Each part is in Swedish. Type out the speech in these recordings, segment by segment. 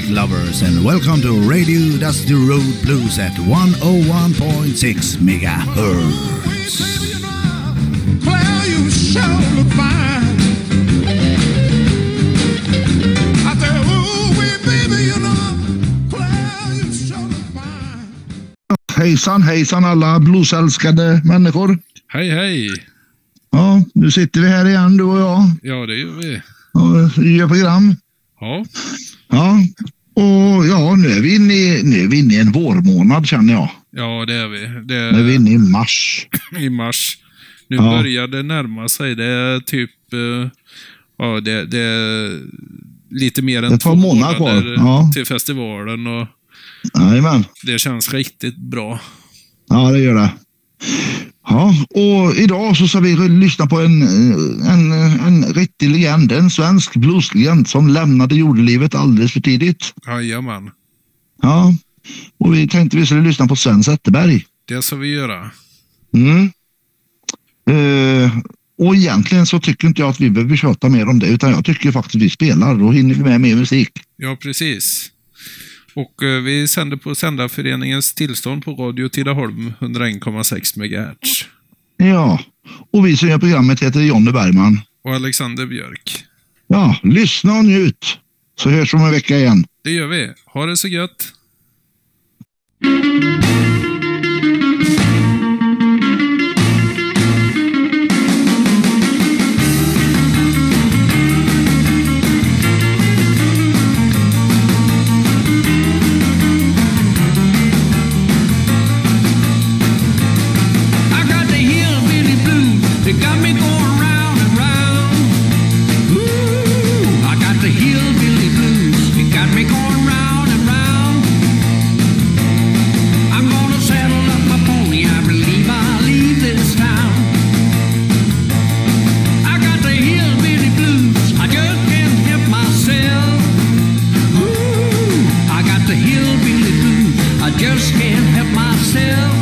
music lovers, and welcome to Radio Dusty Road Blues at 101.6 megahertz. Hejsan, hejsan alla bluesälskade människor. Hej, hej! Ja, nu sitter vi här igen du och jag Ja, det gör vi. och gör program. Ja, Ja, och ja, nu är vi inne i, nu är vi inne i en vårmånad känner jag. ja det är vi. Det Nu är vi är inne i mars. i mars. Nu Ja. börjar det närma sig. Det är typ... eh, Ja, det, det är lite mer än två månader kvar, ja. till festivalen och Jajamän. det känns riktigt bra. Ja, det gör det. Ja, och idag så ska vi lyssna på en, en, en riktig legend, en svensk blueslegend som lämnade jordelivet alldeles för tidigt. Jajamän. Ja, och vi tänkte vi skulle lyssna på Sven Zetterberg. Det ska vi göra. Mm. Eh, och egentligen så tycker inte jag att vi behöver tjata mer om det, utan jag tycker faktiskt att vi spelar. Då hinner vi med mer musik. Ja, precis. Och eh, vi sänder på Sändarföreningens tillstånd på Radio Tidaholm 101,6 MHz. Ja, och vi som gör programmet heter Jonny Bergman. Och Alexander Björk. Ja, lyssna och njut. Så hörs vi om en vecka igen. Det gör vi. Ha det så gött! just can't help myself.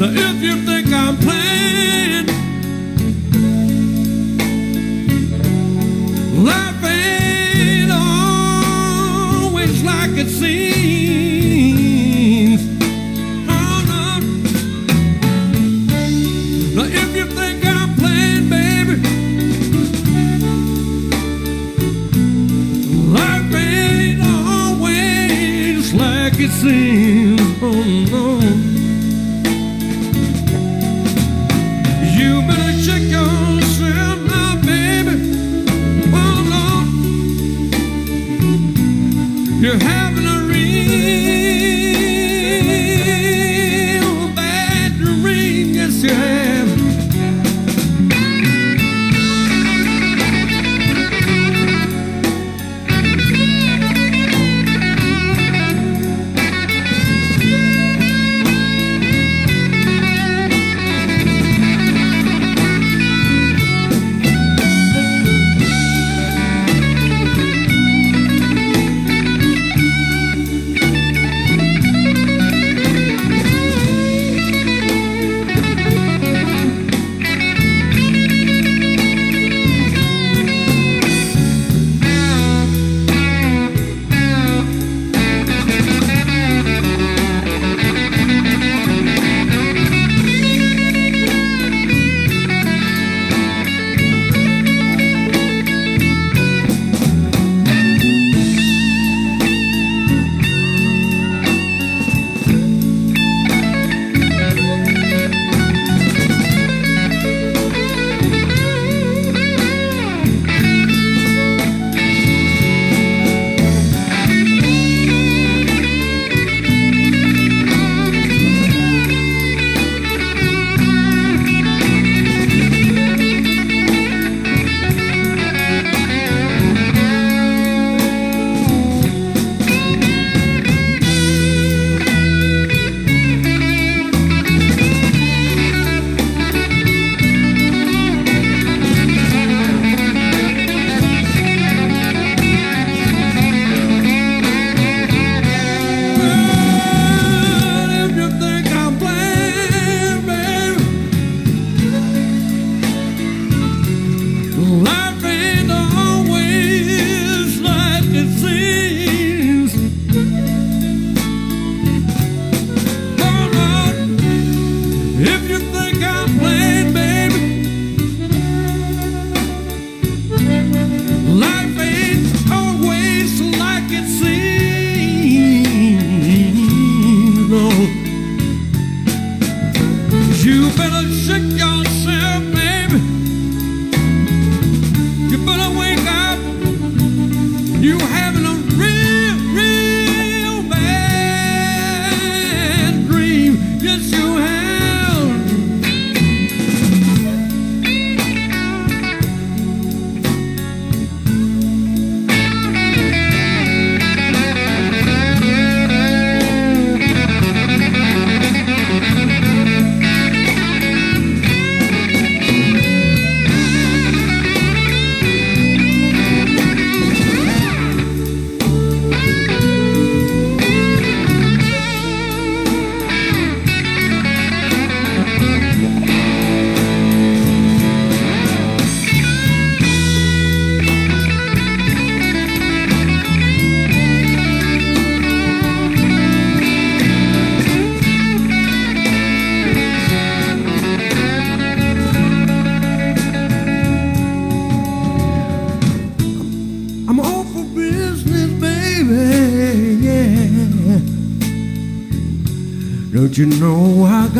Now if you think I'm playing, life ain't always like it seems. Oh no. Now if you think I'm playing, baby, life ain't always like it seems. Oh no.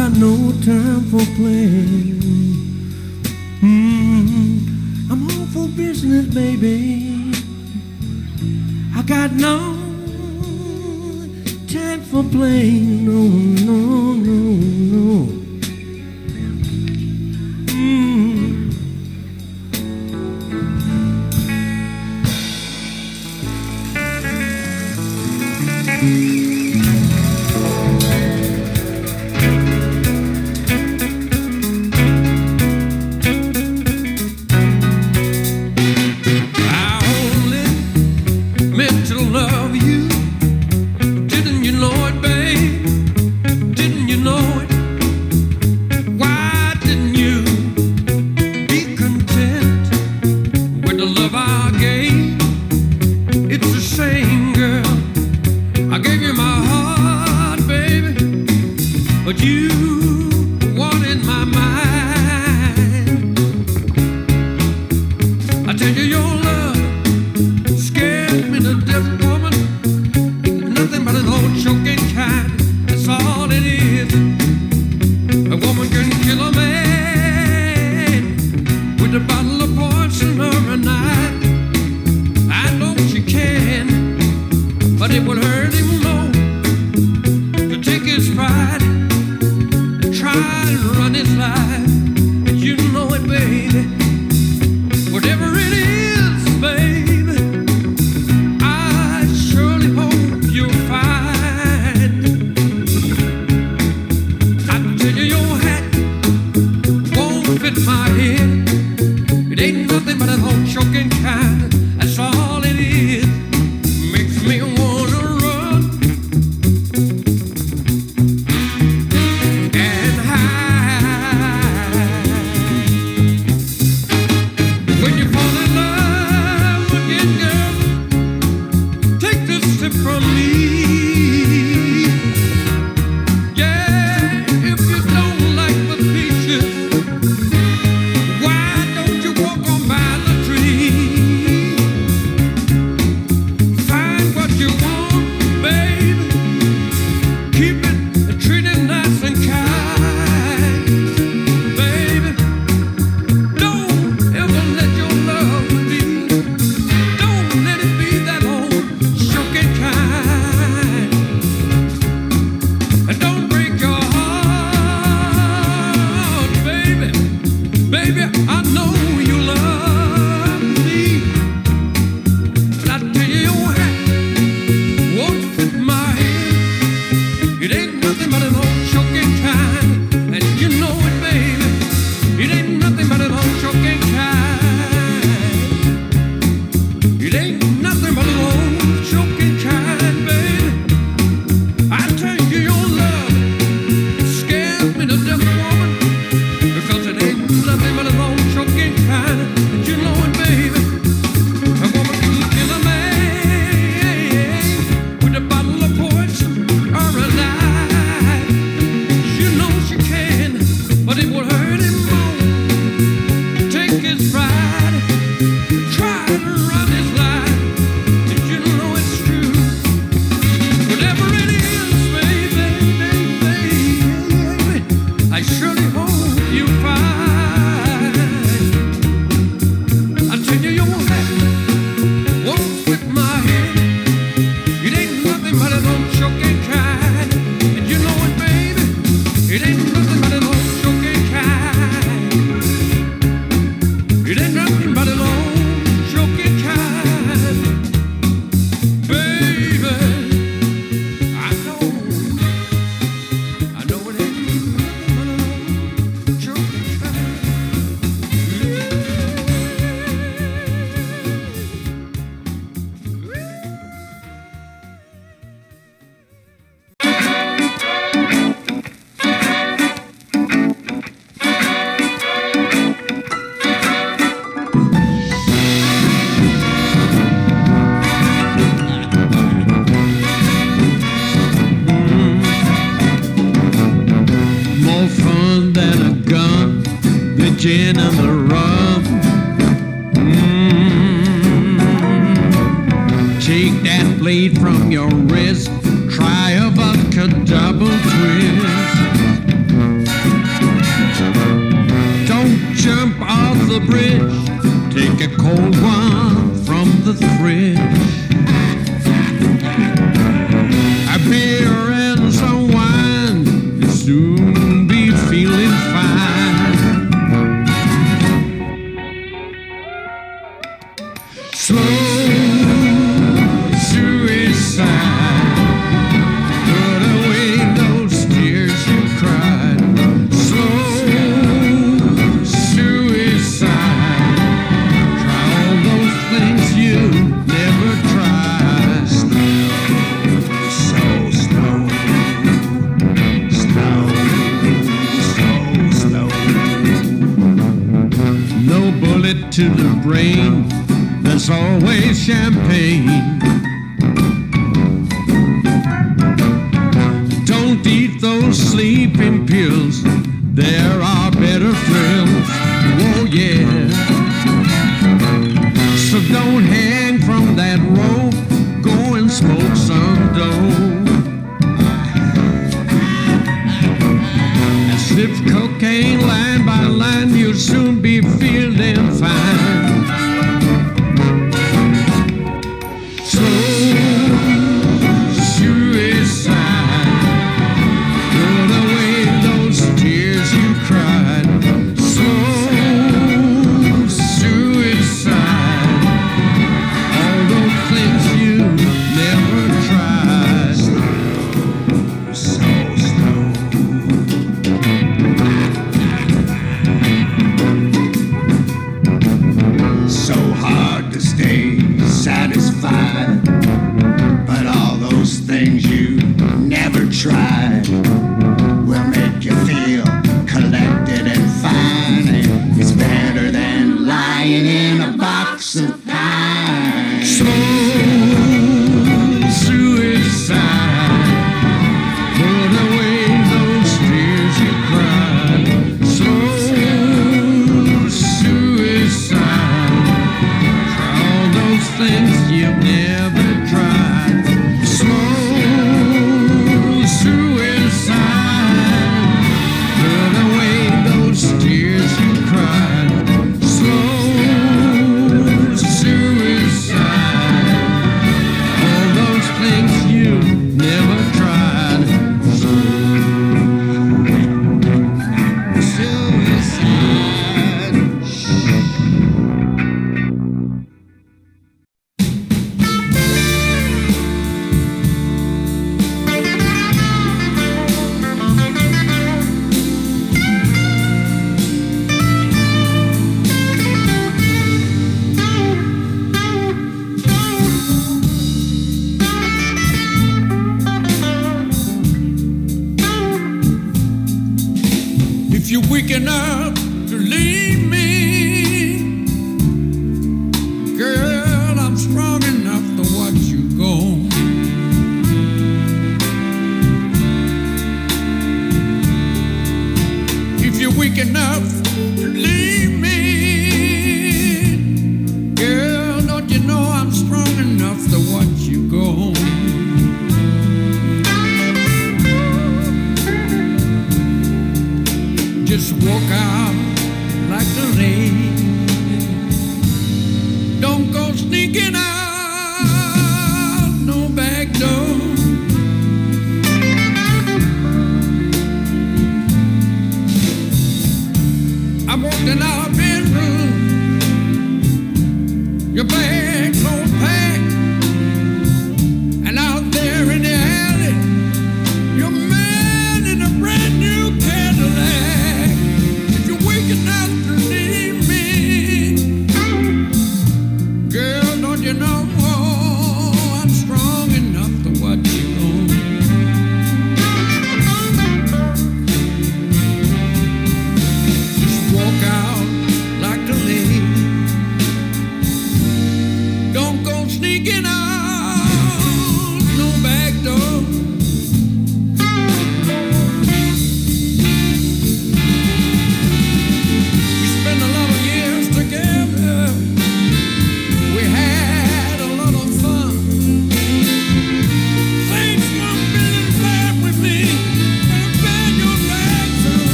got no time for playing. Mm-hmm. I'm all for business, baby. I got no time for playing. No, no, no, no. you. from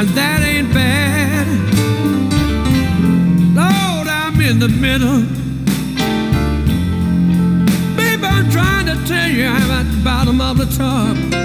and that ain't bad. Lord, I'm in the middle. Baby, I'm trying to tell you I'm at the bottom of the tub.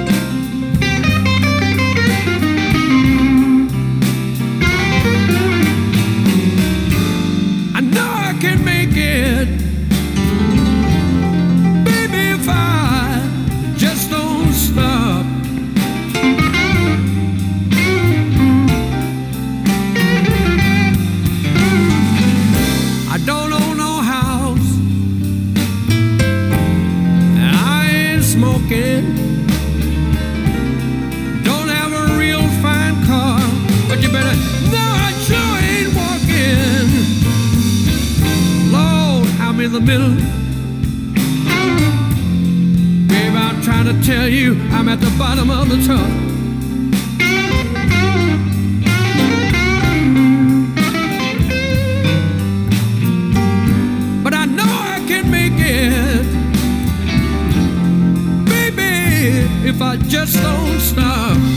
in the middle. Babe, I'm trying to tell you I'm at the bottom of the tunnel. But I know I can make it. Baby, if I just don't stop.